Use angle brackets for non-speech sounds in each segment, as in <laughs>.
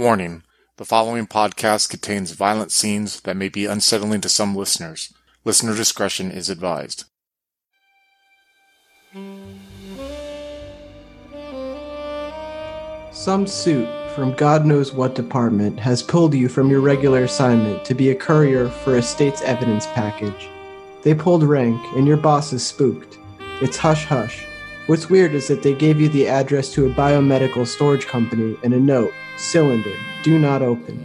Warning: The following podcast contains violent scenes that may be unsettling to some listeners. Listener discretion is advised. Some suit from God knows what department has pulled you from your regular assignment to be a courier for a state's evidence package. They pulled rank, and your boss is spooked. It's hush hush. What's weird is that they gave you the address to a biomedical storage company and a note cylinder, do not open.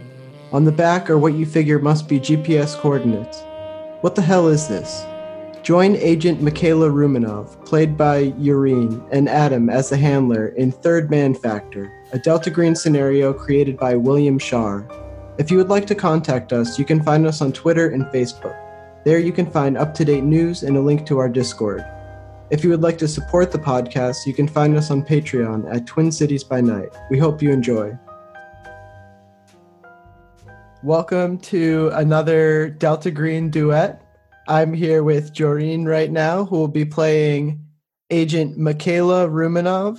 On the back are what you figure must be GPS coordinates. What the hell is this? Join Agent Michaela Ruminov, played by Joreen, and Adam as the handler in Third Man Factor, a Delta Green scenario created by William Shar. If you would like to contact us, you can find us on Twitter and Facebook. There you can find up to date news and a link to our Discord. If you would like to support the podcast, you can find us on Patreon at Twin Cities by Night. We hope you enjoy. Welcome to another Delta Green duet. I'm here with Joreen right now, who will be playing Agent Michaela Ruminov,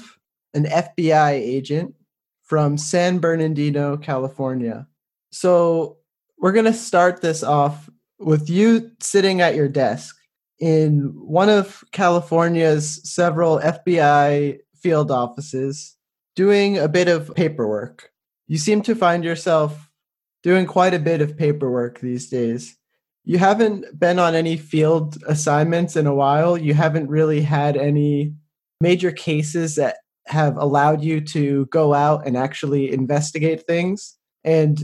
an FBI agent from San Bernardino, California. So, we're going to start this off with you sitting at your desk in one of California's several FBI field offices doing a bit of paperwork. You seem to find yourself doing quite a bit of paperwork these days. You haven't been on any field assignments in a while. You haven't really had any major cases that have allowed you to go out and actually investigate things. And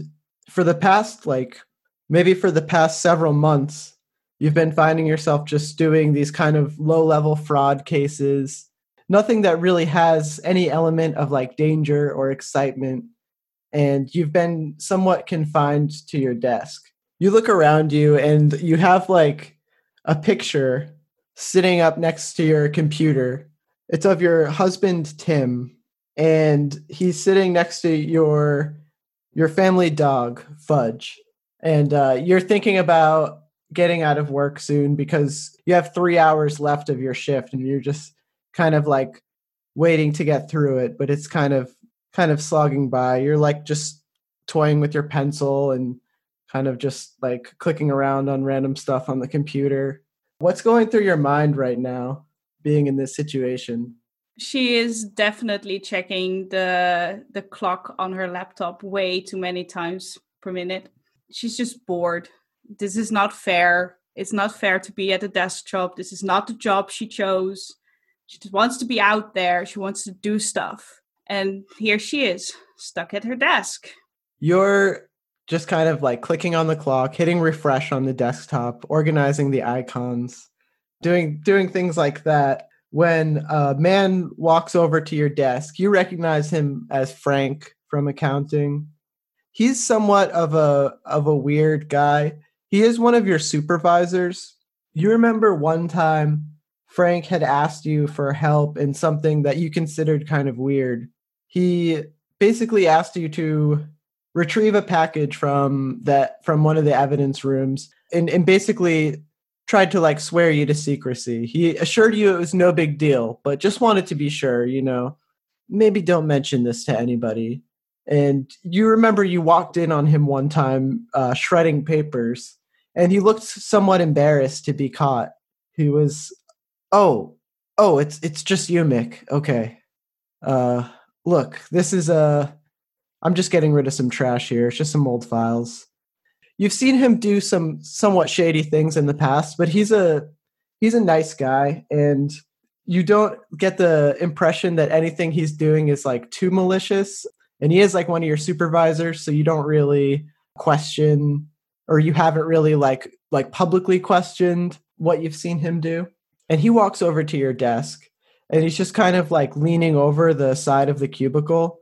for the past, like, maybe for the past several months, you've been finding yourself just doing these kind of low level fraud cases, nothing that really has any element of like danger or excitement and you've been somewhat confined to your desk. You look around you and you have like a picture sitting up next to your computer. It's of your husband Tim and he's sitting next to your your family dog Fudge. And uh, you're thinking about getting out of work soon because you have 3 hours left of your shift and you're just kind of like waiting to get through it, but it's kind of kind of slogging by. You're like just toying with your pencil and kind of just like clicking around on random stuff on the computer. What's going through your mind right now being in this situation? She is definitely checking the the clock on her laptop way too many times per minute. She's just bored. This is not fair. It's not fair to be at a desk job. This is not the job she chose. She just wants to be out there. She wants to do stuff and here she is, stuck at her desk. You're just kind of like clicking on the clock, hitting refresh on the desktop, organizing the icons, doing doing things like that. When a man walks over to your desk, you recognize him as Frank from accounting. He's somewhat of a of a weird guy. He is one of your supervisors. You remember one time Frank had asked you for help in something that you considered kind of weird he basically asked you to retrieve a package from that from one of the evidence rooms and, and basically tried to like swear you to secrecy. He assured you it was no big deal, but just wanted to be sure, you know, maybe don't mention this to anybody. And you remember you walked in on him one time uh, shredding papers, and he looked somewhat embarrassed to be caught. He was, oh, oh, it's it's just you, Mick. Okay. Uh, look, this is a. I'm just getting rid of some trash here. It's just some old files. You've seen him do some somewhat shady things in the past, but he's a he's a nice guy, and you don't get the impression that anything he's doing is like too malicious. And he is like one of your supervisors, so you don't really question or you haven't really like like publicly questioned what you've seen him do. And he walks over to your desk and he's just kind of like leaning over the side of the cubicle,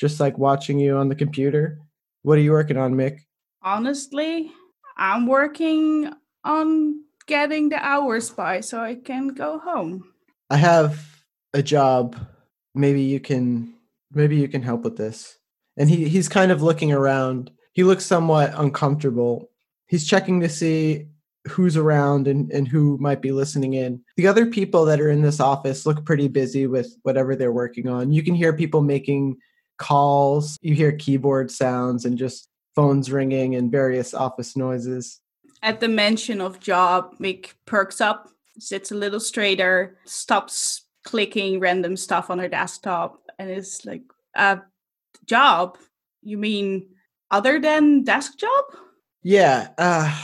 just like watching you on the computer. What are you working on, Mick? Honestly, I'm working on getting the hours by so I can go home. I have a job. Maybe you can maybe you can help with this. And he he's kind of looking around. He looks somewhat uncomfortable. He's checking to see who's around and, and who might be listening in. The other people that are in this office look pretty busy with whatever they're working on. You can hear people making calls. You hear keyboard sounds and just phones ringing and various office noises. At the mention of job, Mick perks up, sits a little straighter, stops clicking random stuff on her desktop, and is like, uh, job? You mean other than desk job? Yeah. Uh,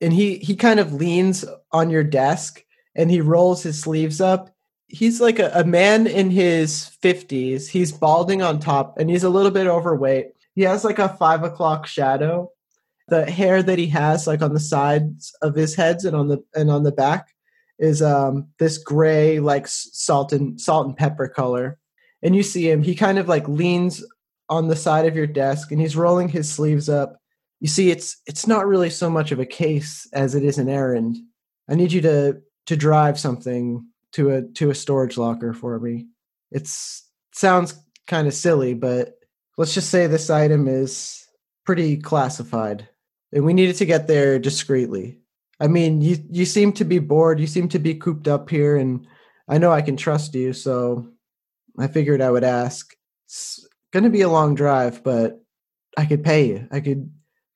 and he he kind of leans on your desk and he rolls his sleeves up. He's like a, a man in his 50s. He's balding on top and he's a little bit overweight. He has like a five o'clock shadow. The hair that he has, like on the sides of his heads and on the and on the back, is um this gray, like salt and salt and pepper color. And you see him, he kind of like leans on the side of your desk and he's rolling his sleeves up. You see, it's it's not really so much of a case as it is an errand. I need you to to drive something to a to a storage locker for me. It's sounds kind of silly, but let's just say this item is pretty classified. And we needed to get there discreetly. I mean, you you seem to be bored, you seem to be cooped up here and I know I can trust you, so I figured I would ask. It's going to be a long drive, but I could pay you. I could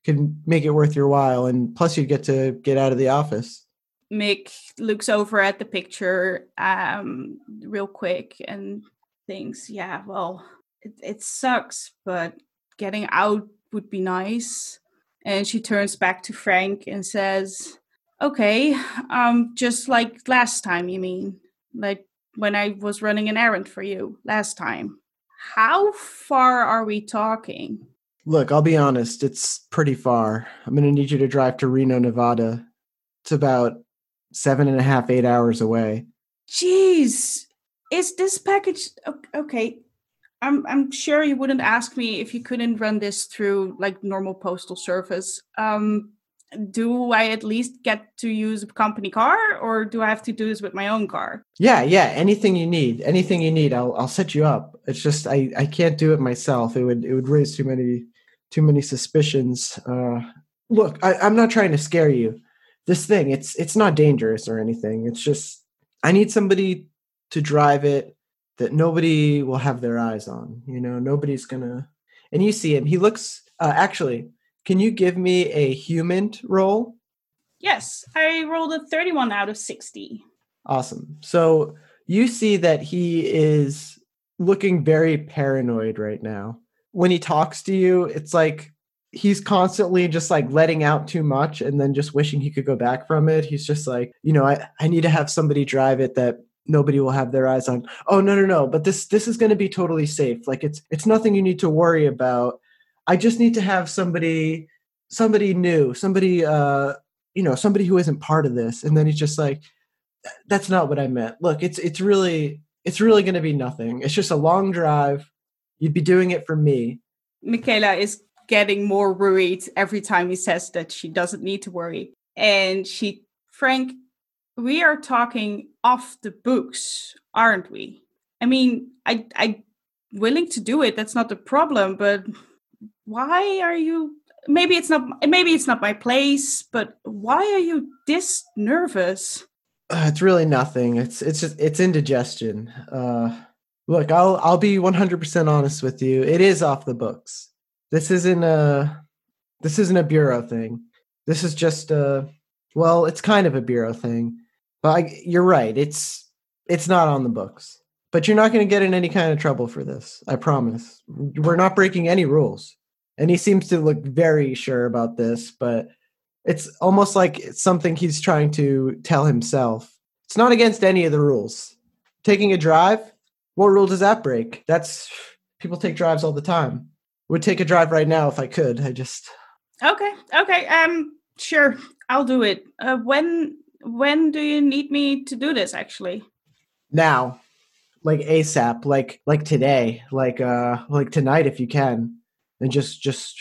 could make it worth your while and plus you'd get to get out of the office. Mick looks over at the picture um, real quick and thinks, yeah, well, it, it sucks, but getting out would be nice. And she turns back to Frank and says, okay, um, just like last time, you mean? Like when I was running an errand for you last time. How far are we talking? Look, I'll be honest, it's pretty far. I'm going to need you to drive to Reno, Nevada. It's about seven and a half, eight hours away. Jeez, is this package okay? I'm I'm sure you wouldn't ask me if you couldn't run this through like normal postal service. Um, do I at least get to use a company car, or do I have to do this with my own car? Yeah, yeah. Anything you need, anything you need, I'll I'll set you up. It's just I I can't do it myself. It would it would raise too many too many suspicions. Uh, look, I, I'm not trying to scare you. This thing it's it's not dangerous or anything. It's just i need somebody to drive it that nobody will have their eyes on you know? Nobody's gonna and you see him. He looks uh, actually can you give me a human roll? Yes i rolled a 31 out of 60 awesome. So you see that he is looking very paranoid right now when he talks to you it's like he's constantly just like letting out too much and then just wishing he could go back from it. He's just like, you know, I, I need to have somebody drive it that nobody will have their eyes on. Oh no no no, but this this is going to be totally safe. Like it's it's nothing you need to worry about. I just need to have somebody somebody new, somebody uh you know, somebody who isn't part of this. And then he's just like that's not what I meant. Look, it's it's really it's really going to be nothing. It's just a long drive. You'd be doing it for me. Michaela is getting more worried every time he says that she doesn't need to worry. And she, Frank, we are talking off the books, aren't we? I mean, I, I, willing to do it. That's not the problem. But why are you? Maybe it's not. Maybe it's not my place. But why are you this nervous? Uh, it's really nothing. It's it's just it's indigestion. Uh, look, I'll I'll be one hundred percent honest with you. It is off the books this isn't a this isn't a bureau thing. This is just a well, it's kind of a bureau thing. But I, you're right. It's it's not on the books. But you're not going to get in any kind of trouble for this. I promise. We're not breaking any rules. And he seems to look very sure about this, but it's almost like it's something he's trying to tell himself. It's not against any of the rules. Taking a drive, what rule does that break? That's people take drives all the time would take a drive right now if I could. I just Okay. Okay. Um sure. I'll do it. Uh, when when do you need me to do this actually? Now. Like ASAP, like like today, like uh like tonight if you can. And just just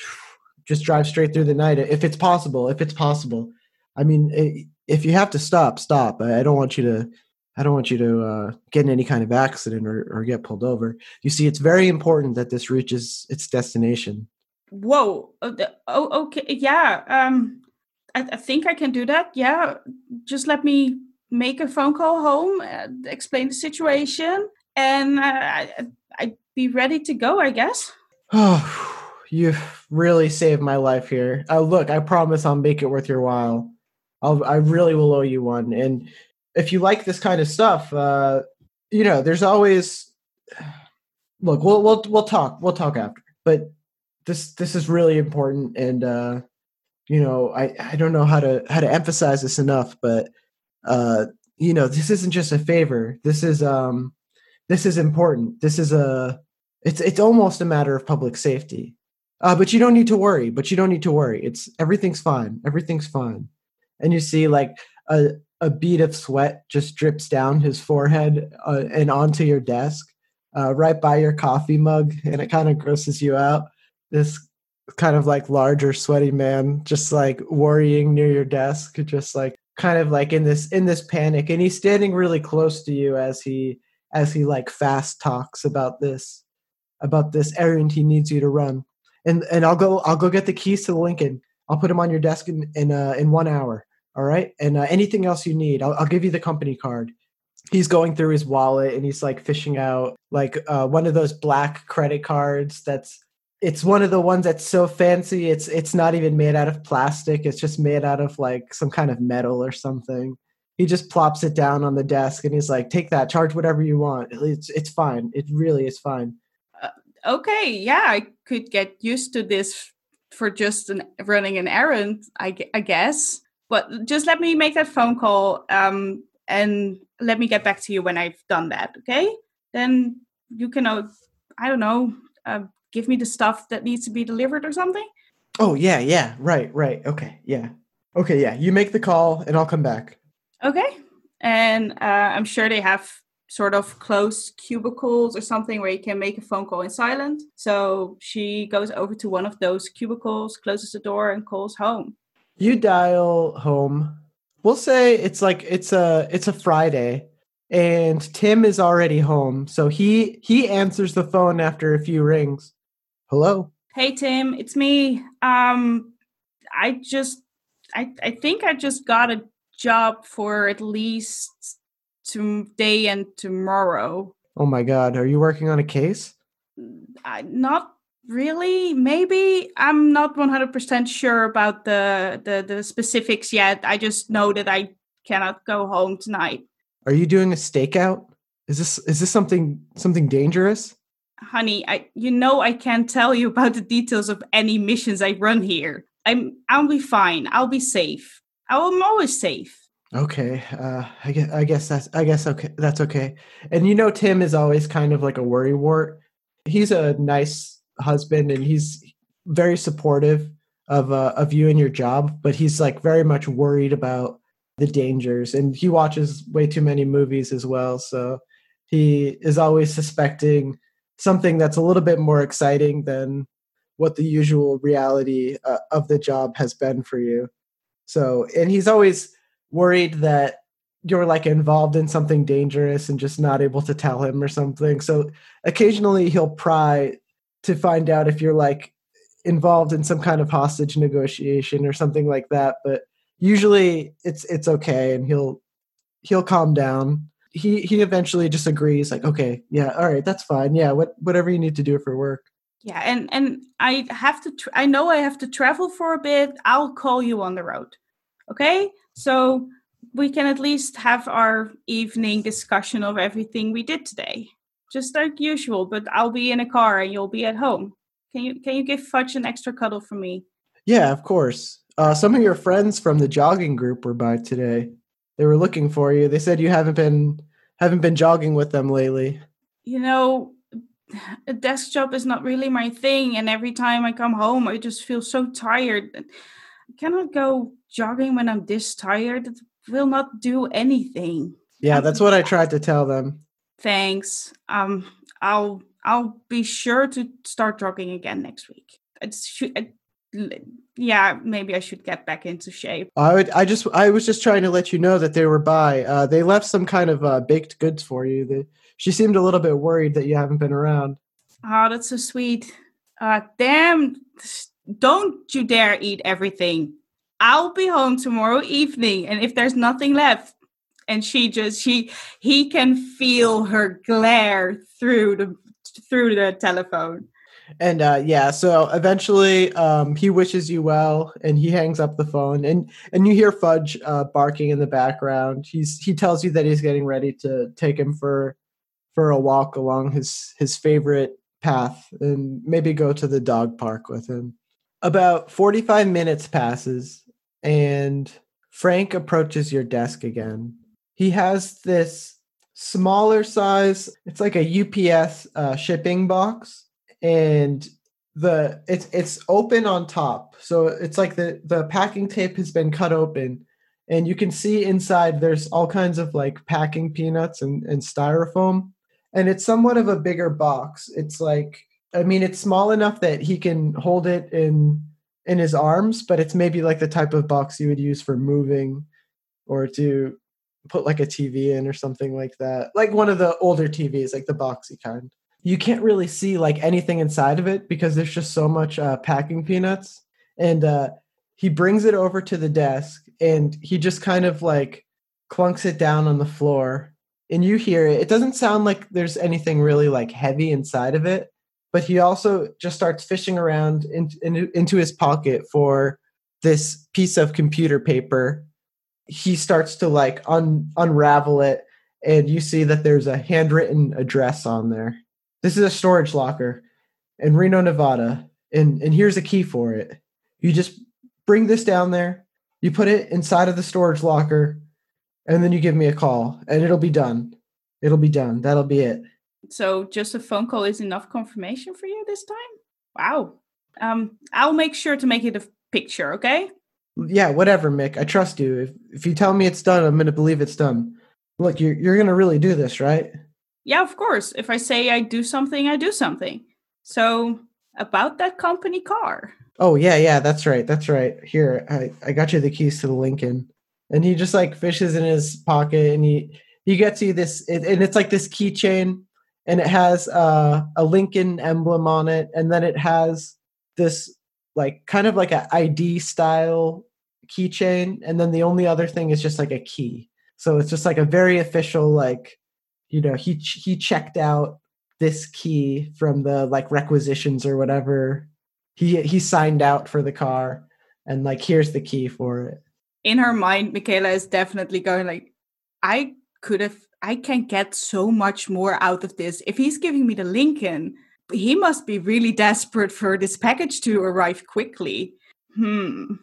just drive straight through the night if it's possible, if it's possible. I mean, if you have to stop, stop. I don't want you to I don't want you to uh, get in any kind of accident or, or get pulled over. You see, it's very important that this reaches its destination. Whoa. Oh, oh okay. Yeah. Um, I, I, think I can do that. Yeah. Just let me make a phone call home, uh, explain the situation, and uh, I, I'd be ready to go, I guess. <sighs> Oh, you really saved my life here. Uh, look, I promise I'll make it worth your while. I'll, I really will owe you one. And if you like this kind of stuff, uh, you know, there's always. Look, we'll we'll we'll talk. We'll talk after. But this this is really important, and uh, you know, I I don't know how to how to emphasize this enough, but uh, you know, this isn't just a favor. This is um, this is important. This is a it's it's almost a matter of public safety. Uh, but you don't need to worry. But you don't need to worry. It's everything's fine. Everything's fine. And you see like a a bead of sweat just drips down his forehead uh, and onto your desk, uh, right by your coffee mug, and it kind of grosses you out. This kind of like larger, sweaty man, just like worrying near your desk, just like kind of like in this in this panic, and he's standing really close to you as he as he like fast talks about this about this errand he needs you to run. And and I'll go I'll go get the keys to the Lincoln. I'll put them on your desk in in uh, in one hour. All right. And uh, anything else you need, I'll, I'll give you the company card. He's going through his wallet and he's like fishing out like uh, one of those black credit cards. That's it's one of the ones that's so fancy. It's it's not even made out of plastic. It's just made out of like some kind of metal or something. He just plops it down on the desk and he's like, "Take that. Charge whatever you want. It's it's fine. It really is fine." okay, yeah, I could get used to this for just an, running an errand, I, I guess. But just let me make that phone call um, and let me get back to you when I've done that, okay? Then you can, uh, I don't know, uh, give me the stuff that needs to be delivered or something. Oh, yeah, yeah, right, right. Okay, yeah. Okay, yeah, you make the call and I'll come back. Okay. And uh, I'm sure they have sort of closed cubicles or something where you can make a phone call in silent. So she goes over to one of those cubicles, closes the door, and calls home. You dial home. We'll say it's like it's a it's a Friday and Tim is already home. So he he answers the phone after a few rings. Hello. Hey Tim, it's me. Um I just I I think I just got a job for at least today and tomorrow. Oh my god, are you working on a case? I, not really. Maybe I'm not 100% sure about the, the the specifics yet. I just know that I cannot go home tonight. Are you doing a stakeout? Is this is this something something dangerous? Honey, I you know I can't tell you about the details of any missions I run here. I'm I'll be fine. I'll be safe. I'm always safe. Okay, uh, I guess I guess that's I guess okay that's okay. And you know, Tim is always kind of like a worrywart. He's a nice husband and he's very supportive of uh, of you and your job, but he's like very much worried about the dangers. And he watches way too many movies as well, so he is always suspecting something that's a little bit more exciting than what the usual reality uh, of the job has been for you. So, and he's always worried that you're like involved in something dangerous and just not able to tell him or something. So occasionally he'll pry to find out if you're like involved in some kind of hostage negotiation or something like that, but usually it's it's okay and he'll he'll calm down. He he eventually just agrees like okay, yeah, all right, that's fine. Yeah, what whatever you need to do for work. Yeah, and and I have to I know I have to travel for a bit. I'll call you on the road. Okay? So we can at least have our evening discussion of everything we did today. Just like usual, but I'll be in a car and you'll be at home. Can you can you give Fudge an extra cuddle for me? Yeah, of course. Uh, some of your friends from the jogging group were by today. They were looking for you. They said you haven't been haven't been jogging with them lately. You know, a desk job is not really my thing, and every time I come home, I just feel so tired. I cannot go jogging when I'm this tired it will not do anything. Yeah, that's what I <laughs> tried to tell them. Thanks. Um, I'll I'll be sure to start jogging again next week. It's should, yeah, maybe I should get back into shape. I would. I just. I was just trying to let you know that they were by. Uh, they left some kind of uh, baked goods for you. They, she seemed a little bit worried that you haven't been around. Oh, that's so sweet. Uh, damn! Don't you dare eat everything. I'll be home tomorrow evening, and if there's nothing left, and she just she he can feel her glare through the through the telephone. And uh, yeah, so eventually um, he wishes you well, and he hangs up the phone, and and you hear Fudge uh, barking in the background. He's he tells you that he's getting ready to take him for for a walk along his his favorite path, and maybe go to the dog park with him. About forty five minutes passes, and Frank approaches your desk again. He has this smaller size. It's like a UPS uh, shipping box and the it's it's open on top so it's like the the packing tape has been cut open and you can see inside there's all kinds of like packing peanuts and, and styrofoam and it's somewhat of a bigger box it's like i mean it's small enough that he can hold it in in his arms but it's maybe like the type of box you would use for moving or to put like a tv in or something like that like one of the older tvs like the boxy kind you can't really see like anything inside of it because there's just so much uh, packing peanuts. And uh, he brings it over to the desk and he just kind of like clunks it down on the floor. And you hear it. It doesn't sound like there's anything really like heavy inside of it, but he also just starts fishing around in, in, into his pocket for this piece of computer paper. He starts to like un, unravel it, and you see that there's a handwritten address on there. This is a storage locker in Reno, Nevada, and and here's a key for it. You just bring this down there, you put it inside of the storage locker, and then you give me a call, and it'll be done. It'll be done. That'll be it. So just a phone call is enough confirmation for you this time? Wow. Um, I'll make sure to make it a picture, okay? Yeah, whatever, Mick. I trust you. If if you tell me it's done, I'm gonna believe it's done. Look, you're you're gonna really do this, right? yeah, of course. If I say I do something, I do something. So about that company car. Oh yeah, yeah, that's right. That's right. Here, I, I got you the keys to the Lincoln. And he just like fishes in his pocket and he he gets you this it, and it's like this keychain and it has uh, a Lincoln emblem on it and then it has this like kind of like a ID style keychain and then the only other thing is just like a key. So it's just like a very official like you know he he checked out this key from the like requisitions or whatever. He he signed out for the car and like here's the key for it. In her mind michaela is definitely going like i could have i can get so much more out of this. If he's giving me the lincoln he must be really desperate for this package to arrive quickly. Hmm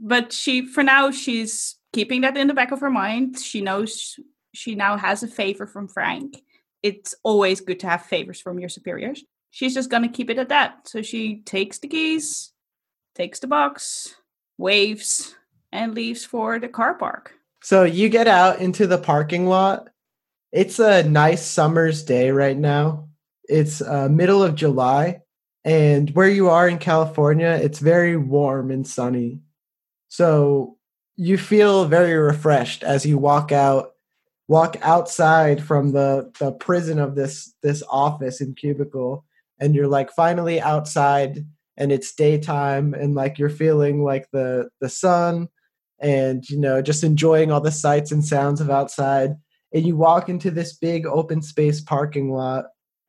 but she for now she's keeping that in the back of her mind she knows she now has a favor from Frank. It's always good to have favors from your superiors. She's just gonna keep it at that. So she takes the keys, takes the box, waves, and leaves for the car park. So you get out into the parking lot. It's a nice summer's day right now. It's uh, middle of July, and where you are in California, it's very warm and sunny. So you feel very refreshed as you walk out walk outside from the the prison of this this office in cubicle and you're like finally outside and it's daytime and like you're feeling like the the sun and you know just enjoying all the sights and sounds of outside and you walk into this big open space parking lot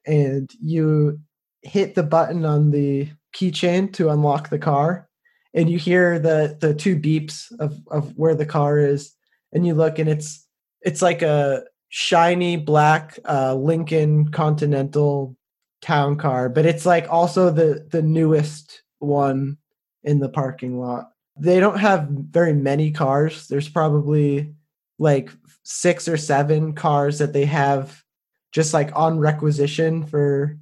and you hit the button on the keychain to unlock the car and you hear the the two beeps of of where the car is and you look and it's it's like a shiny black uh, Lincoln Continental town car, but it's like also the the newest one in the parking lot. They don't have very many cars. There's probably like six or seven cars that they have just like on requisition for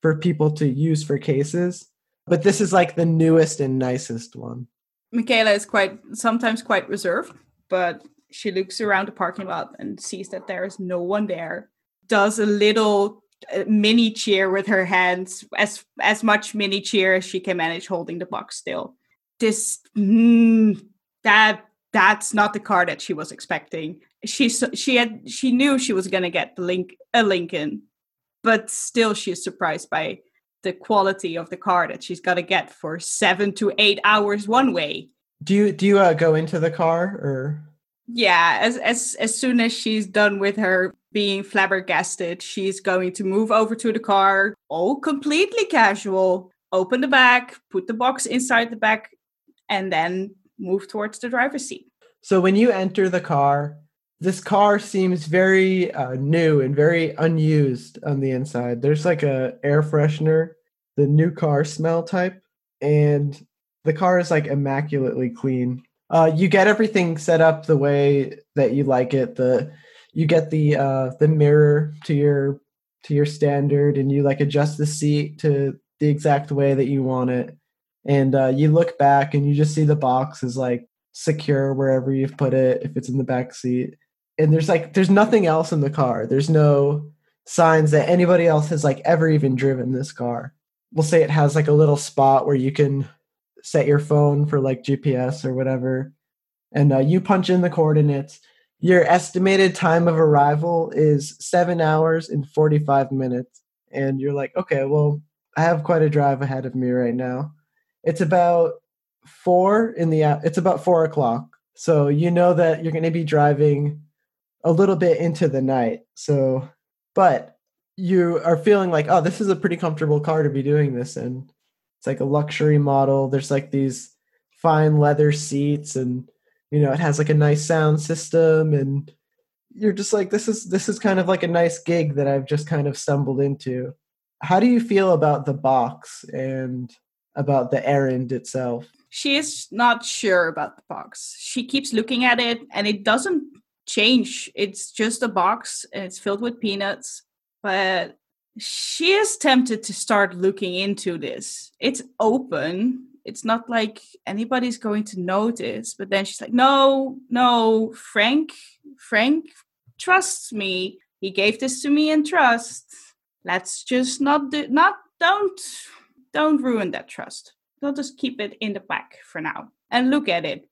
for people to use for cases. But this is like the newest and nicest one. Michaela is quite sometimes quite reserved, but she looks around the parking lot and sees that there is no one there. Does a little uh, mini cheer with her hands, as as much mini cheer as she can manage, holding the box still. This mm, that that's not the car that she was expecting. She she had she knew she was gonna get the link a Lincoln, but still she's surprised by the quality of the car that she's got to get for seven to eight hours one way. Do you do you uh, go into the car or? yeah as as as soon as she's done with her being flabbergasted. She's going to move over to the car, all completely casual, open the back, put the box inside the back, and then move towards the driver's seat. So when you enter the car, this car seems very uh, new and very unused on the inside. There's like a air freshener, the new car smell type, and the car is like immaculately clean. Uh, you get everything set up the way that you like it. The you get the uh, the mirror to your to your standard, and you like adjust the seat to the exact way that you want it. And uh, you look back, and you just see the box is like secure wherever you've put it if it's in the back seat. And there's like there's nothing else in the car. There's no signs that anybody else has like ever even driven this car. We'll say it has like a little spot where you can set your phone for like GPS or whatever, and uh, you punch in the coordinates. Your estimated time of arrival is seven hours and 45 minutes. And you're like, okay, well, I have quite a drive ahead of me right now. It's about four in the it's about four o'clock. So you know that you're going to be driving a little bit into the night. So, but you are feeling like, oh, this is a pretty comfortable car to be doing this in. It's like a luxury model. There's like these fine leather seats and you know, it has like a nice sound system and you're just like this is this is kind of like a nice gig that I've just kind of stumbled into. How do you feel about the box and about the errand itself? She is not sure about the box. She keeps looking at it and it doesn't change. It's just a box and it's filled with peanuts. But she is tempted to start looking into this. It's open. It's not like anybody's going to notice. But then she's like, no, no, Frank, Frank trusts me. He gave this to me in trust. Let's just not do, not, don't, don't ruin that trust. They'll just keep it in the back for now and look at it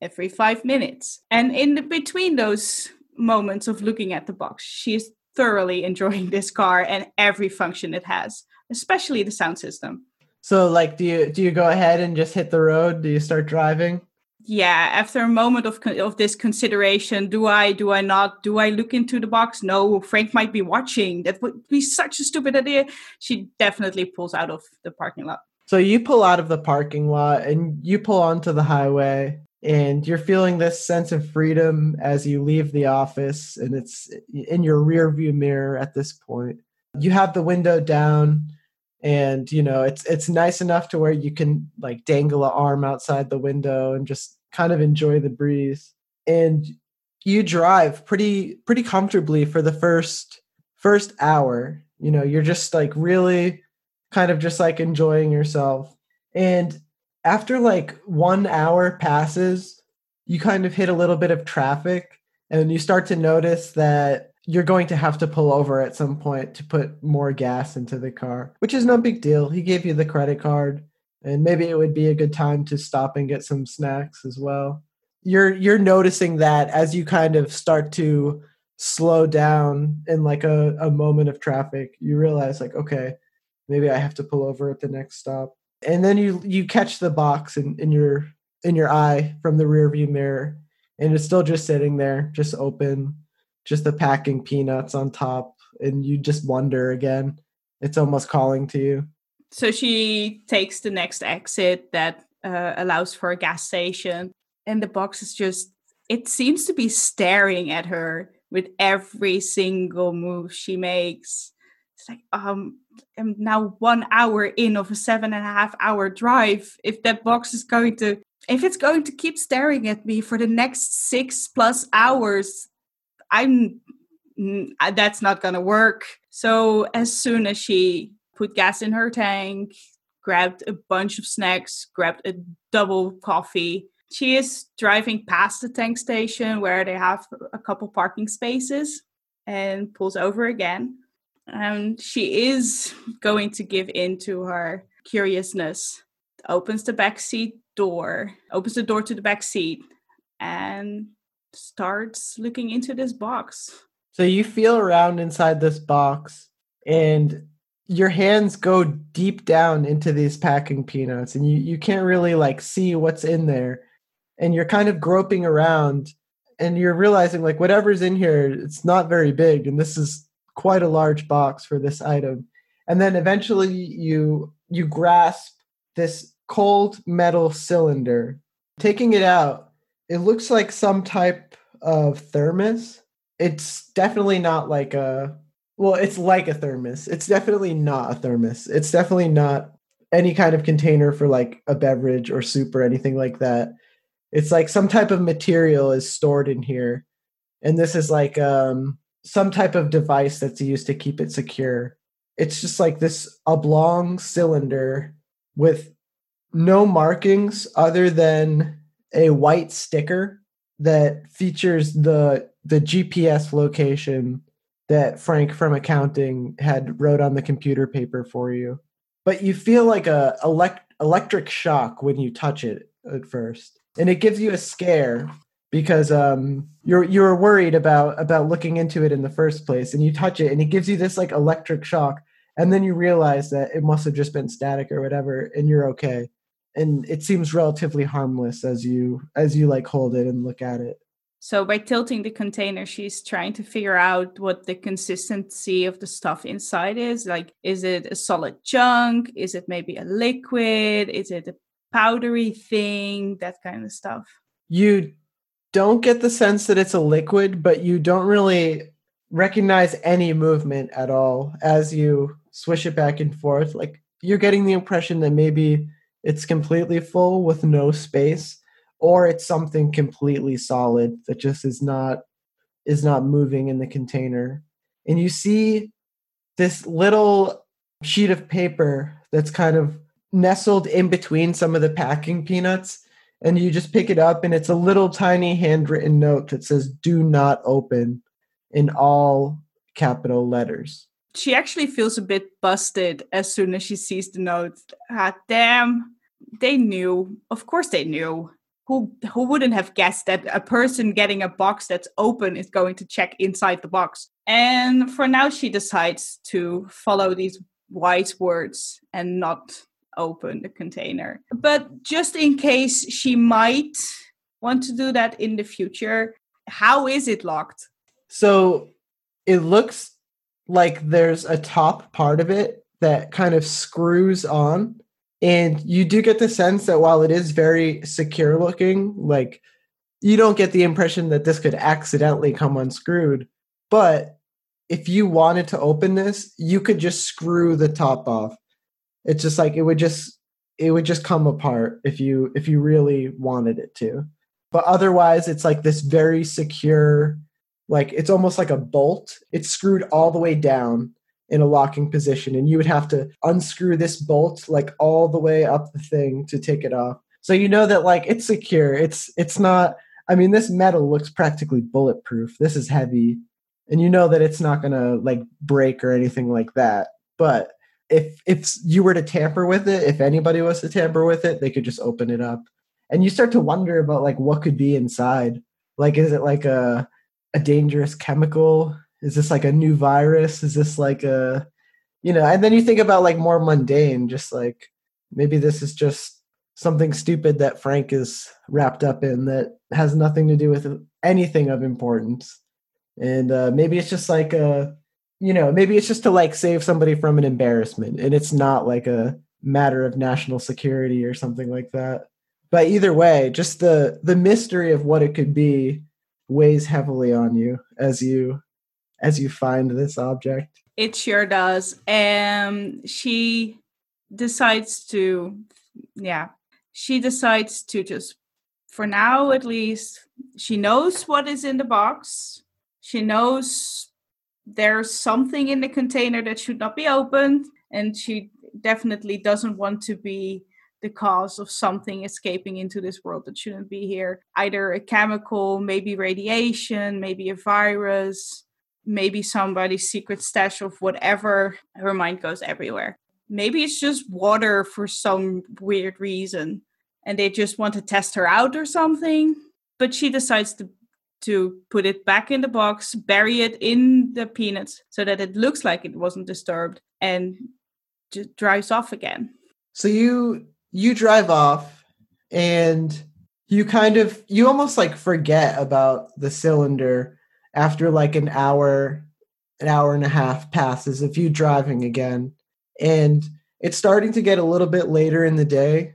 every five minutes. And in the, between those moments of looking at the box, she's thoroughly <laughs> enjoying this car and every function it has, especially the sound system. So like do you do you go ahead and just hit the road? Do you start driving? Yeah, after a moment of of this consideration, do I do I not do I look into the box? No, Frank might be watching. That would be such a stupid idea. She definitely pulls out of the parking lot. So you pull out of the parking lot and you pull onto the highway and you're feeling this sense of freedom as you leave the office and it's in your rear view mirror at this point. You have the window down and you know it's it's nice enough to where you can like dangle an arm outside the window and just kind of enjoy the breeze. And you drive pretty pretty comfortably for the first first hour. You know you're just like really kind of just like enjoying yourself. And after like one hour passes, you kind of hit a little bit of traffic and you start to notice that you're going to have to pull over at some point to put more gas into the car, which is no big deal. He gave you the credit card and maybe it would be a good time to stop and get some snacks as well. You're you're noticing that as you kind of start to slow down in like a, a moment of traffic, you realize like, okay, maybe I have to pull over at the next stop and then you you catch the box in, in your in your eye from the rear view mirror and it's still just sitting there just open just the packing peanuts on top and you just wonder again. It's almost calling to you. So she takes the next exit that uh, allows for a gas station and the box is just it seems to be staring at her with every single move she makes. It's like um am now one hour in of a seven and a half hour drive if that box is going to if it's going to keep staring at me for the next six plus hours i'm that's not going to work. So as soon as she put gas in her tank grabbed a bunch of snacks grabbed a double coffee she is driving past the tank station where they have a couple parking spaces and pulls over again and she is going to give in to her curiousness. Opens the back seat door, opens the door to the back seat, and starts looking into this box. So you feel around inside this box, and your hands go deep down into these packing peanuts, and you, you can't really like see what's in there. And you're kind of groping around, and you're realizing like whatever's in here, it's not very big, and this is quite a large box for this item. And then eventually you you grasp this cold metal cylinder. Taking it out, it looks like some type of thermos. It's definitely not like a well, it's like a thermos. It's definitely not a thermos. It's definitely not any kind of container for like a beverage or soup or anything like that. It's like some type of material is stored in here. And this is like um some type of device that's used to keep it secure. It's just like this oblong cylinder with no markings other than a white sticker that features the the GPS location that Frank from accounting had wrote on the computer paper for you. But you feel like a elect- electric shock when you touch it at first. And it gives you a scare because um you're you're worried about about looking into it in the first place and you touch it and it gives you this like electric shock and then you realize that it must have just been static or whatever and you're okay. And it seems relatively harmless as you as you like hold it and look at it. So by tilting the container she's trying to figure out what the consistency of the stuff inside is. Like is it a solid chunk? Is it maybe a liquid? Is it a powdery thing? That kind of stuff. You don't get the sense that it's a liquid but you don't really recognize any movement at all as you swish it back and forth. Like you're getting the impression that maybe it's completely full with no space or it's something completely solid that just is not is not moving in the container. And you see this little sheet of paper that's kind of nestled in between some of the packing peanuts and you just pick it up and it's a little tiny handwritten note that says do not open in all capital letters she actually feels a bit busted as soon as she sees the note. Ah, damn, they knew. Of course, they knew. Who who wouldn't have guessed that a person getting a box that's open is going to check inside the box? And for now, she decides to follow these wise words and not open the container. But just in case she might want to do that in the future, how is it locked? So it looks like there's a top part of it that kind of screws on and you do get the sense that while it is very secure looking like you don't get the impression that this could accidentally come unscrewed but if you wanted to open this you could just screw the top off it's just like it would just it would just come apart if you if you really wanted it to but otherwise it's like this very secure like it's almost like a bolt. It's screwed all the way down in a locking position, and you would have to unscrew this bolt like all the way up the thing to take it off. So you know that like it's secure. It's it's not. I mean, this metal looks practically bulletproof. This is heavy, and you know that it's not gonna like break or anything like that. But if if you were to tamper with it, if anybody was to tamper with it, they could just open it up, and you start to wonder about like what could be inside. Like, is it like a a dangerous chemical? Is this like a new virus? Is this like a, you know, and then you think about like more mundane, just like maybe this is just something stupid that Frank is wrapped up in that has nothing to do with anything of importance. And uh, maybe it's just like a, you know, maybe it's just to like save somebody from an embarrassment and it's not like a matter of national security or something like that. But either way, just the the mystery of what it could be weighs heavily on you as you as you find this object. It sure does. And she decides to yeah, she decides to just for now at least she knows what is in the box. She knows there's something in the container that should not be opened and she definitely doesn't want to be the cause of something escaping into this world that shouldn't be here. Either a chemical, maybe radiation, maybe a virus, maybe somebody's secret stash of whatever. Her mind goes everywhere. Maybe it's just water for some weird reason and they just want to test her out or something. But she decides to to put it back in the box, bury it in the peanuts so that it looks like it wasn't disturbed and just drives off again. So you you drive off and you kind of you almost like forget about the cylinder after like an hour an hour and a half passes of you driving again and it's starting to get a little bit later in the day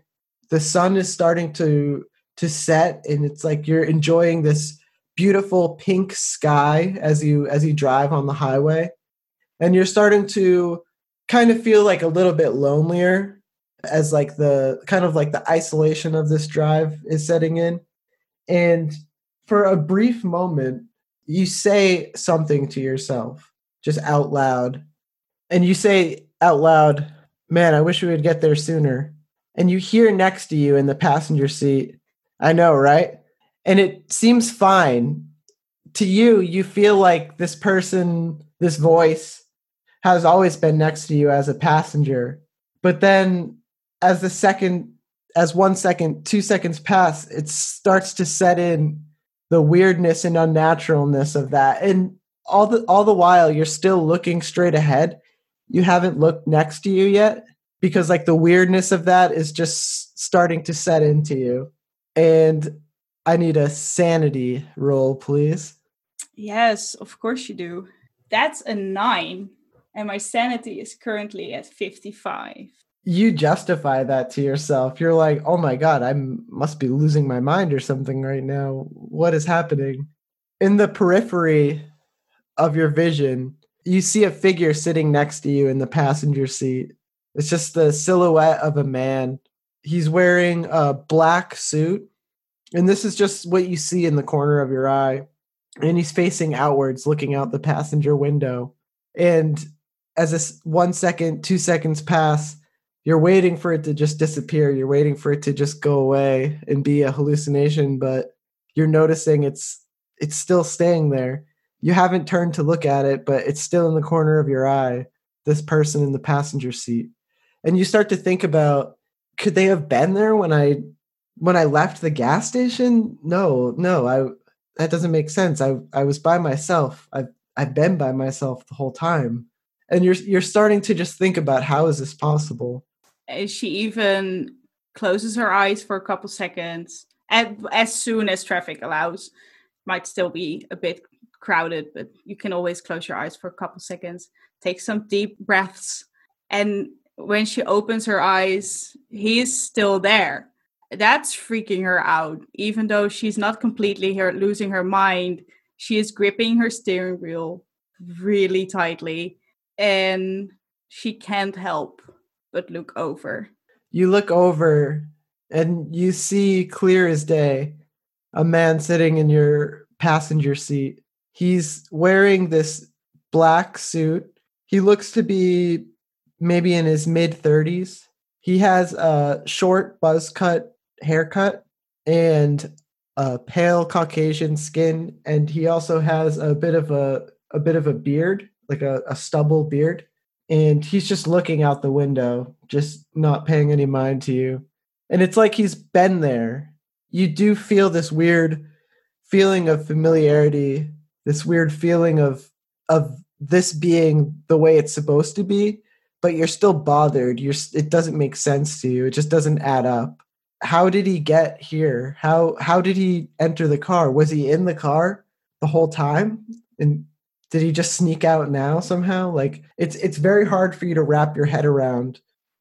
the sun is starting to to set and it's like you're enjoying this beautiful pink sky as you as you drive on the highway. And you're starting to kind of feel like a little bit lonelier as like the kind of like the isolation of this drive is setting in. And for a brief moment you say something to yourself just out loud. And you say out loud man i wish we would get there sooner. And you hear next to you in the passenger seat i know right and it seems fine. To you you feel like this person this voice has always been next to you as a passenger. But then as the second as one second two seconds pass it starts to set in the weirdness and unnaturalness of that. And all the all the while you're still looking straight ahead. You haven't looked next to you yet because like the weirdness of that is just starting to set into you. And i need a sanity roll please. Yes, of course you do. That's a nine, and my sanity is currently at 55. you justify that to yourself. You're like oh my god i must be losing my mind or something right now. What is happening? In the periphery of your vision you see a figure sitting next to you in the passenger seat. It's just the silhouette of a man. He's wearing a black suit and this is just what you see in the corner of your eye. And he's facing outwards looking out the passenger window. And as this one second two seconds pass you're waiting for it to just disappear. You're waiting for it to just go away and be a hallucination but you're noticing it's it's still staying there. You haven't turned to look at it but it's still in the corner of your eye this person in the passenger seat. And you start to think about could they have been there when i when i left the gas station no no i that doesn't make sense i i was by myself i've i've been by myself the whole time and you're you're starting to just think about how is this possible Uh, She even closes her eyes for a couple seconds, and as soon as traffic allows. Might still be a bit crowded, but you can always close your eyes for a couple seconds. Take some deep breaths, and when she opens her eyes, he is still there. That's freaking her out. Even though she's not completely her, losing her mind, she is gripping her steering wheel really tightly, and she can't help but look over. you look over and you see clear as day a man sitting in your passenger seat. He's wearing this black suit. He looks to be maybe in his mid 30s. He has a short buzz cut haircut and a pale Caucasian skin and he also has a bit of a a bit of a beard, like a, a stubble beard and he's just looking out the window, just not paying any mind to you. And it's like he's been there. You do feel this weird feeling of familiarity, this weird feeling of of this being the way it's supposed to be, but you're still bothered. You're it doesn't make sense to you. It just doesn't add up. How did he get here? How how did he enter the car? Was he in the car the whole time? And did he just sneak out now somehow like it's it's very hard for you to wrap your head around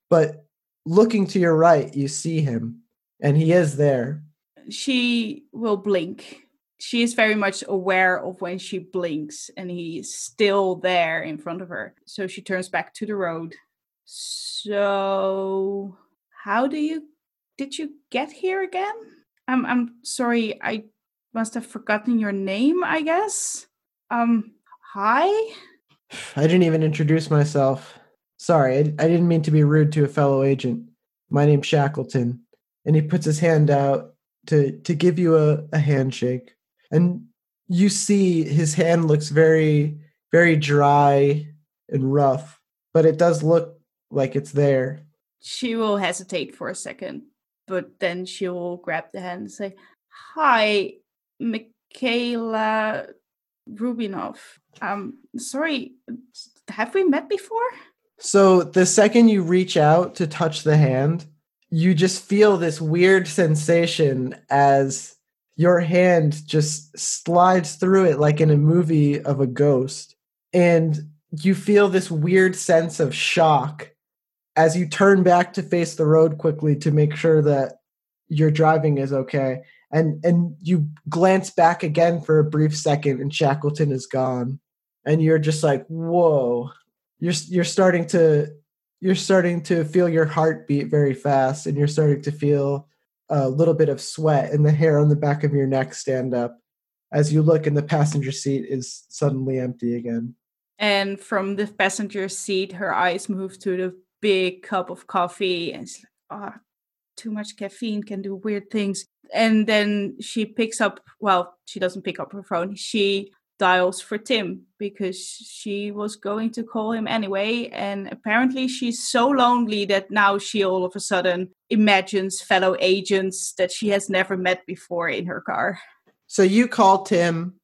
but looking to your right you see him and he is there she will blink. She is very much aware of when she blinks and he's still there in front of her. So she turns back to the road. So how do you did you get here again? I'm I'm sorry, I must have forgotten your name, I guess. Um hi? <sighs> i didn't even introduce myself sorry I, I didn't mean to be rude to a fellow agent my name's shackleton and he puts his hand out to to give you a, a handshake and you see his hand looks very very dry and rough but it does look like it's there She will hesitate for a second, but then she will grab the hand and say, Hi, Michaela Rubinov. Um, sorry, have we met before? So the second you reach out to touch the hand, you just feel this weird sensation as your hand just slides through it like in a movie of a ghost. And you feel this weird sense of shock as you turn back to face the road quickly to make sure that your driving is okay. And and you glance back again for a brief second and Shackleton is gone. And you're just like, whoa. You're you're starting to you're starting to feel your heart beat very fast and you're starting to feel a little bit of sweat and the hair on the back of your neck stand up as you look and the passenger seat is suddenly empty again. And from the passenger seat, her eyes move to the big cup of coffee and it's like, oh, too much caffeine can do weird things. And then she picks up, well, she doesn't pick up her phone. She dials for Tim because she was going to call him anyway. And apparently, she's so lonely that now she all of a sudden imagines fellow agents that she has never met before in her car. So you call Tim,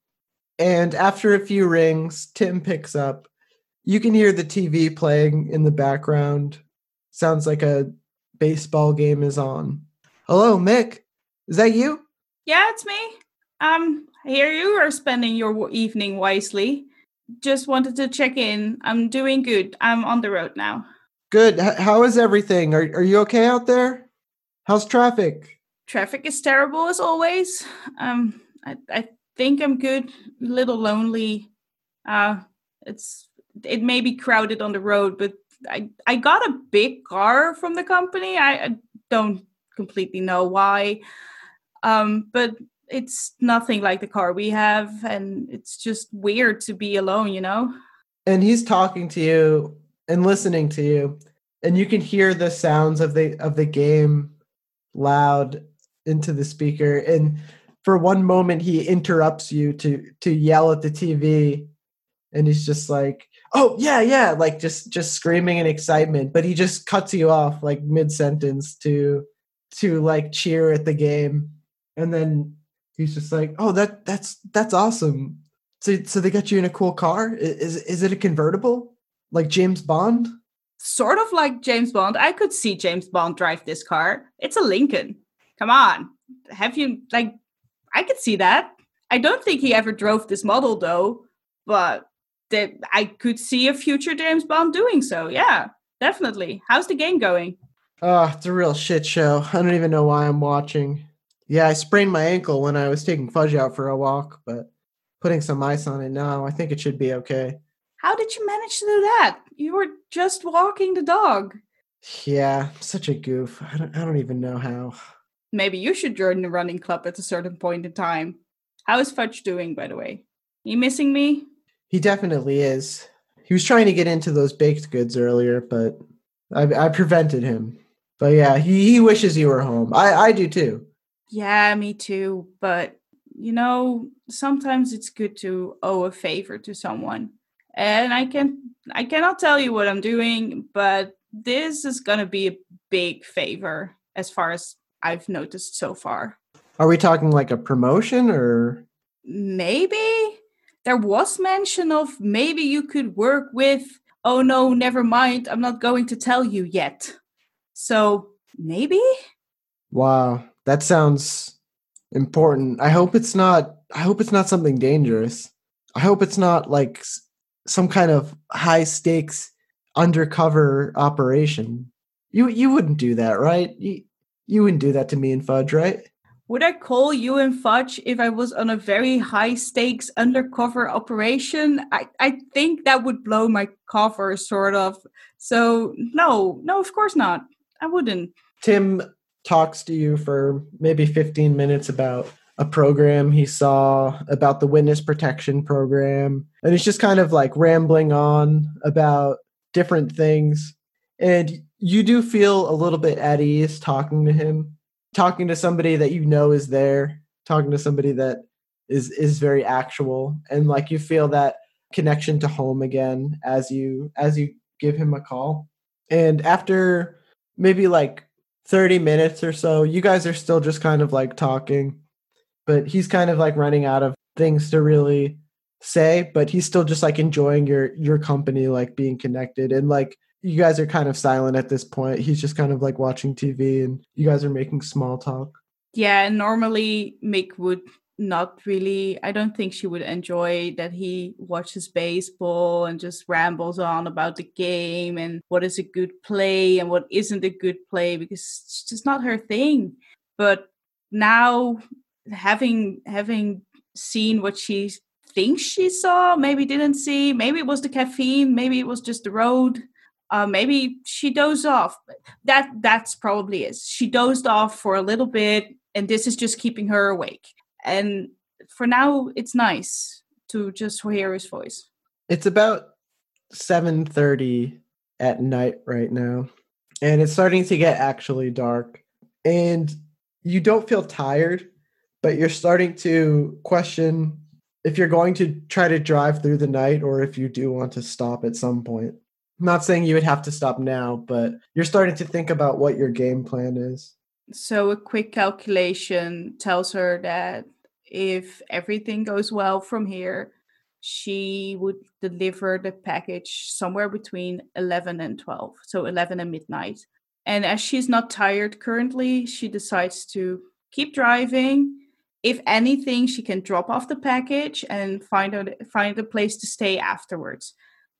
and after a few rings, Tim picks up. You can hear the TV playing in the background. Sounds like a baseball game is on. Hello, Mick. Is that you? Yeah, it's me. Um, here you are spending your evening wisely. Just wanted to check in. I'm doing good. I'm on the road now. Good. H- how is everything? Are are you okay out there? How's traffic? Traffic is terrible as always. Um, I, I think I'm good. A little lonely. Uh, it's it may be crowded on the road, but I I got a big car from the company. I, I don't completely know why. Um, but it's nothing like the car we have and it's just weird to be alone you know and he's talking to you and listening to you and you can hear the sounds of the of the game loud into the speaker and for one moment he interrupts you to to yell at the tv and he's just like oh yeah yeah like just just screaming in excitement but he just cuts you off like mid sentence to to like cheer at the game and then he's just like, "Oh, that that's that's awesome." So so they got you in a cool car. Is is it a convertible like James Bond? Sort of like James Bond. I could see James Bond drive this car. It's a Lincoln. Come on, have you like? I could see that. I don't think he ever drove this model though, but that I could see a future James Bond doing so. Yeah, definitely. How's the game going? Oh, it's a real shit show. I don't even know why I'm watching. Yeah, I sprained my ankle when I was taking Fudge out for a walk, but putting some ice on it now, I think it should be okay. How did you manage to do that? You were just walking the dog. Yeah, such a goof. I don't, I don't even know how. Maybe you should join the running club at a certain point in time. How is Fudge doing, by the way? You missing me? He definitely is. He was trying to get into those baked goods earlier, but I, I prevented him. But yeah, he, he wishes you were home. I, I do too. Yeah, me too. But, you know, sometimes it's good to owe a favor to someone. And I can I cannot tell you what I'm doing, but this is going to be a big favor as far as I've noticed so far. Are we talking like a promotion or maybe there was mention of maybe you could work with oh no, never mind, I'm not going to tell you yet. So, maybe? Wow that sounds important. I hope it's not. I hope it's not something dangerous. I hope it's not like some kind of high stakes undercover operation. You you wouldn't do that, right? You you wouldn't do that to me and Fudge, right? Would I call you and Fudge if I was on a very high stakes undercover operation? I, I think that would blow my cover, sort of. So, no, no, of course not. I wouldn't. Tim, talks to you for maybe 15 minutes about a program he saw about the witness protection program and he's just kind of like rambling on about different things and you do feel a little bit at ease talking to him talking to somebody that you know is there talking to somebody that is is very actual and like you feel that connection to home again as you as you give him a call and after maybe like 30 minutes or so. You guys are still just kind of like talking, but he's kind of like running out of things to really say, but he's still just like enjoying your your company, like being connected. And like you guys are kind of silent at this point. He's just kind of like watching TV and you guys are making small talk. Yeah, normally Mick would not really i don't think she would enjoy that he watches baseball and just rambles on about the game and what is a good play and what isn't a good play because it's just not her thing but now having having seen what she thinks she saw maybe didn't see maybe it was the caffeine maybe it was just the road uh, maybe she dozed off that that's probably is she dozed off for a little bit and this is just keeping her awake. And for now it's nice to just hear his voice. It's about 7.30 at night right now and it's starting to get actually dark. And you don't feel tired but you're starting to question if you're going to try to drive through the night or if you do want to stop at some point I'm not saying you would have to stop now but you're starting to think about what your game plan is so a quick calculation tells her that if everything goes well from here, she would deliver the package somewhere between 11 and 12, so 11 and midnight. And as she's not tired currently, she decides to keep driving. If anything, she can drop off the package and find find a place to stay afterwards.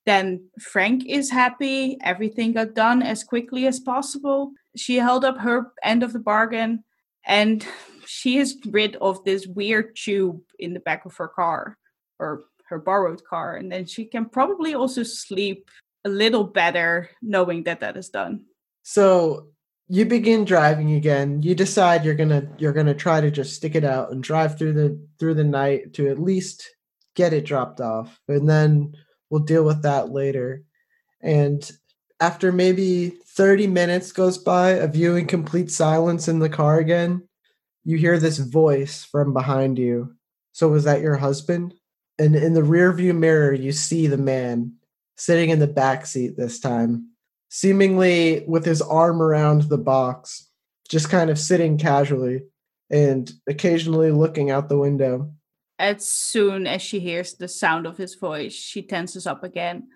Then Frank is happy. Everything got done as quickly as possible. She held up her end of the bargain and she is rid of this weird tube in the back of her car or her borrowed car and then she can probably also sleep a little better knowing that that is done so you begin driving again you decide you're gonna you're gonna try to just stick it out and drive through the through the night to at least get it dropped off and then we'll deal with that later and after maybe 30 minutes goes by of you in complete silence in the car again you hear this voice from behind you. So was that your husband? And in the rearview mirror, you see the man sitting in the back seat this time, seemingly with his arm around the box, just kind of sitting casually and occasionally looking out the window. As soon as she hears the sound of his voice, she tenses up again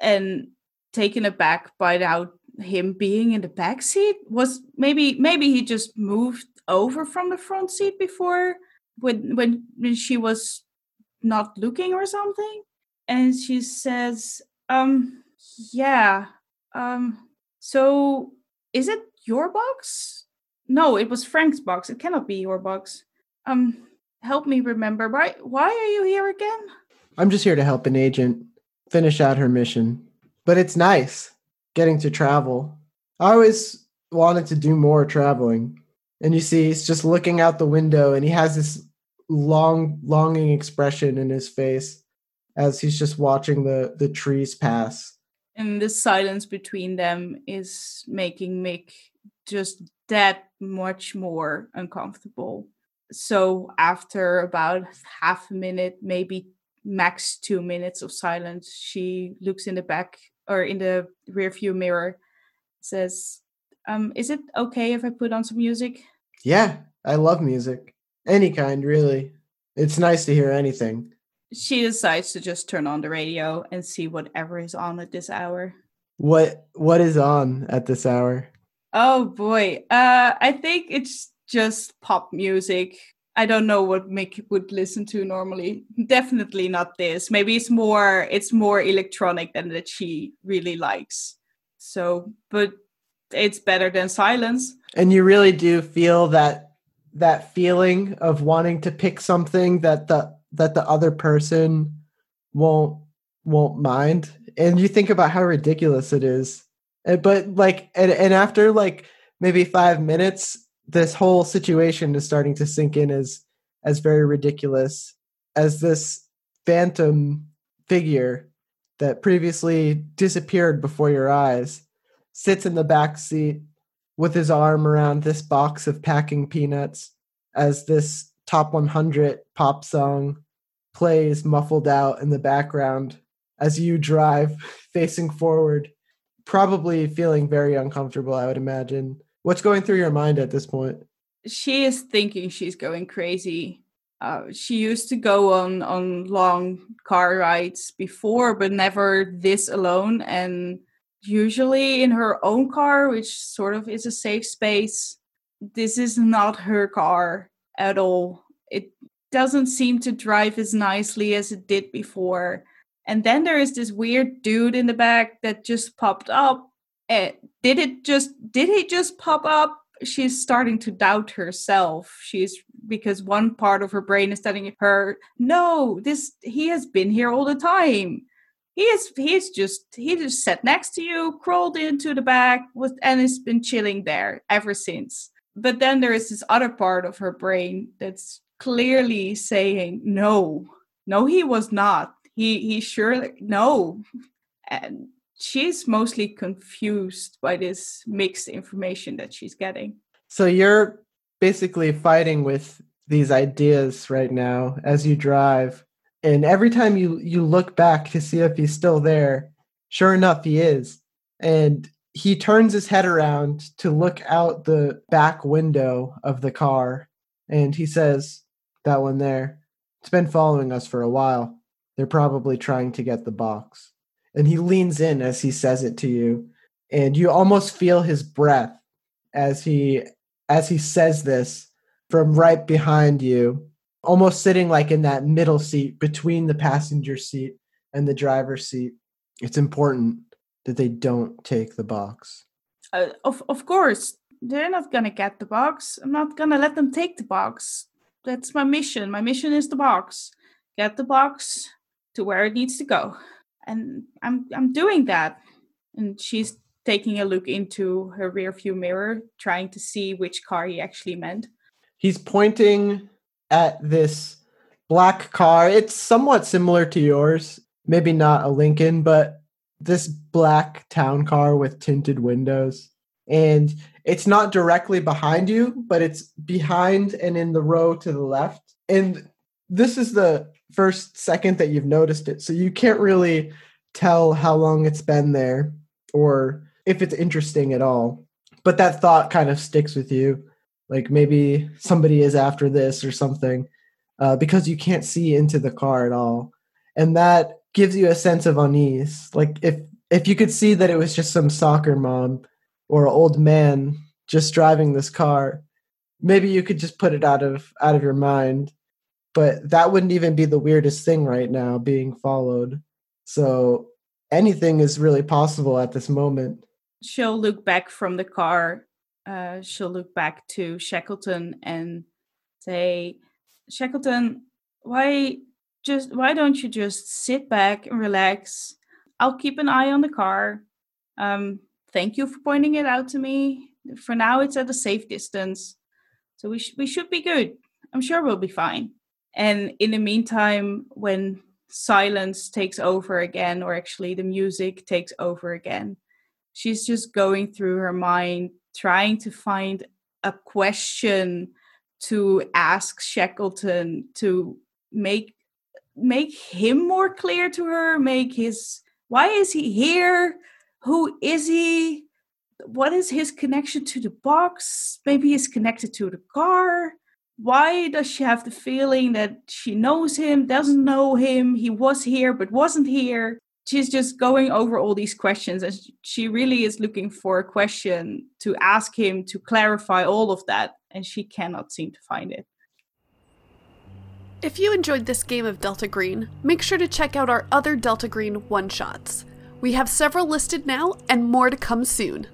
and taken aback by now him being in the back seat. Was maybe maybe he just moved over from the front seat before when when, when she was not looking or something. And she says um yeah um so is it your box? No it was frank's box. It cannot be your box. Um help me remember why why are you here again? I'm just here to help an agent finish out her mission. But it's nice getting to travel. I always wanted to do more traveling. And you see he's just looking out the window and he has this long longing expression in his face as he's just watching the the trees pass. And the silence between them is making mick just that much more uncomfortable so after about half a minute maybe max two minutes of silence she looks in the back or in the rear view mirror says um is it okay if i put on some music yeah, I love music. Any kind, really. It's nice to hear anything. She decides to just turn on the radio and see whatever is on at this hour. What what is on at this hour? Oh boy. Uh I think it's just pop music. I don't know what Mick would listen to normally. Definitely not this. Maybe it's more it's more electronic than that she really likes. So, but it's better than silence. And you really do feel that that feeling of wanting to pick something that the that the other person won't won't mind. And you think about how ridiculous it is. But like and, and after like maybe 5 minutes this whole situation is starting to sink in as as very ridiculous as this phantom figure that previously disappeared before your eyes sits in the back seat with his arm around this box of packing peanuts as this top 100 pop song plays muffled out in the background as you drive <laughs> facing forward, probably feeling very uncomfortable, I would imagine. What's going through your mind at this point? She is thinking she's going crazy. Uh, she used to go on on long car rides before, but never this alone. And usually in her own car, which sort of is a safe space. This is not her car at all. It doesn't seem to drive as nicely as it did before. And then there is this weird dude in the back that just popped up. Uh, did it just did he just pop up? She's starting to doubt herself. She's because one part of her brain is telling her, "No, this he has been here all the time he is he's just he just sat next to you crawled into the back with and has been chilling there ever since but then there is this other part of her brain that's clearly saying no no he was not he he surely no and she's mostly confused by this mixed information that she's getting. So you're basically fighting with these ideas right now as you drive. And every time you you look back to see if he's still there sure enough he is. And he turns his head around to look out the back window of the car. And he says that one there it's been following us for a while. They're probably trying to get the box and he leans in as he says it to you and you almost feel his breath as he as he says this from right behind you almost sitting like in that middle seat between the passenger seat and the driver's seat. It's important that they don't take the box. Uh, of of course, they're not gonna get the box. I'm not gonna let them take the box. That's my mission. My mission is the box. Get the box to where it needs to go, and I'm I'm doing that. And she's taking a look into her rear view mirror, trying to see which car he actually meant. He's pointing at this black car. It's somewhat similar to yours, maybe not a Lincoln, but this black town car with tinted windows. And it's not directly behind you, but it's behind and in the row to the left. And this is the first second that you've noticed it. So you can't really tell how long it's been there or if it's interesting at all. But that thought kind of sticks with you like maybe somebody is after this or something uh, because you can't see into the car at all and that gives you a sense of unease like if if you could see that it was just some soccer mom or old man just driving this car maybe you could just put it out of out of your mind but that wouldn't even be the weirdest thing right now being followed so anything is really possible at this moment she'll look back from the car uh, she'll look back to Shackleton and say, Shackleton, why just why don't you just sit back and relax? I'll keep an eye on the car. Um, thank you for pointing it out to me. For now, it's at a safe distance, so we sh- we should be good. I'm sure we'll be fine. And in the meantime, when silence takes over again, or actually the music takes over again, she's just going through her mind trying to find a question to ask Shackleton to make make him more clear to her, make his why is he here? Who is he? What is his connection to the box? Maybe he's connected to the car. Why does she have the feeling that she knows him, doesn't know him, he was here but wasn't here? she's just going over all these questions and she really is looking for a question to ask him to clarify all of that and she cannot seem to find it. If you enjoyed this game of delta green make sure to check out our other delta green one shots we have several listed now and more to come soon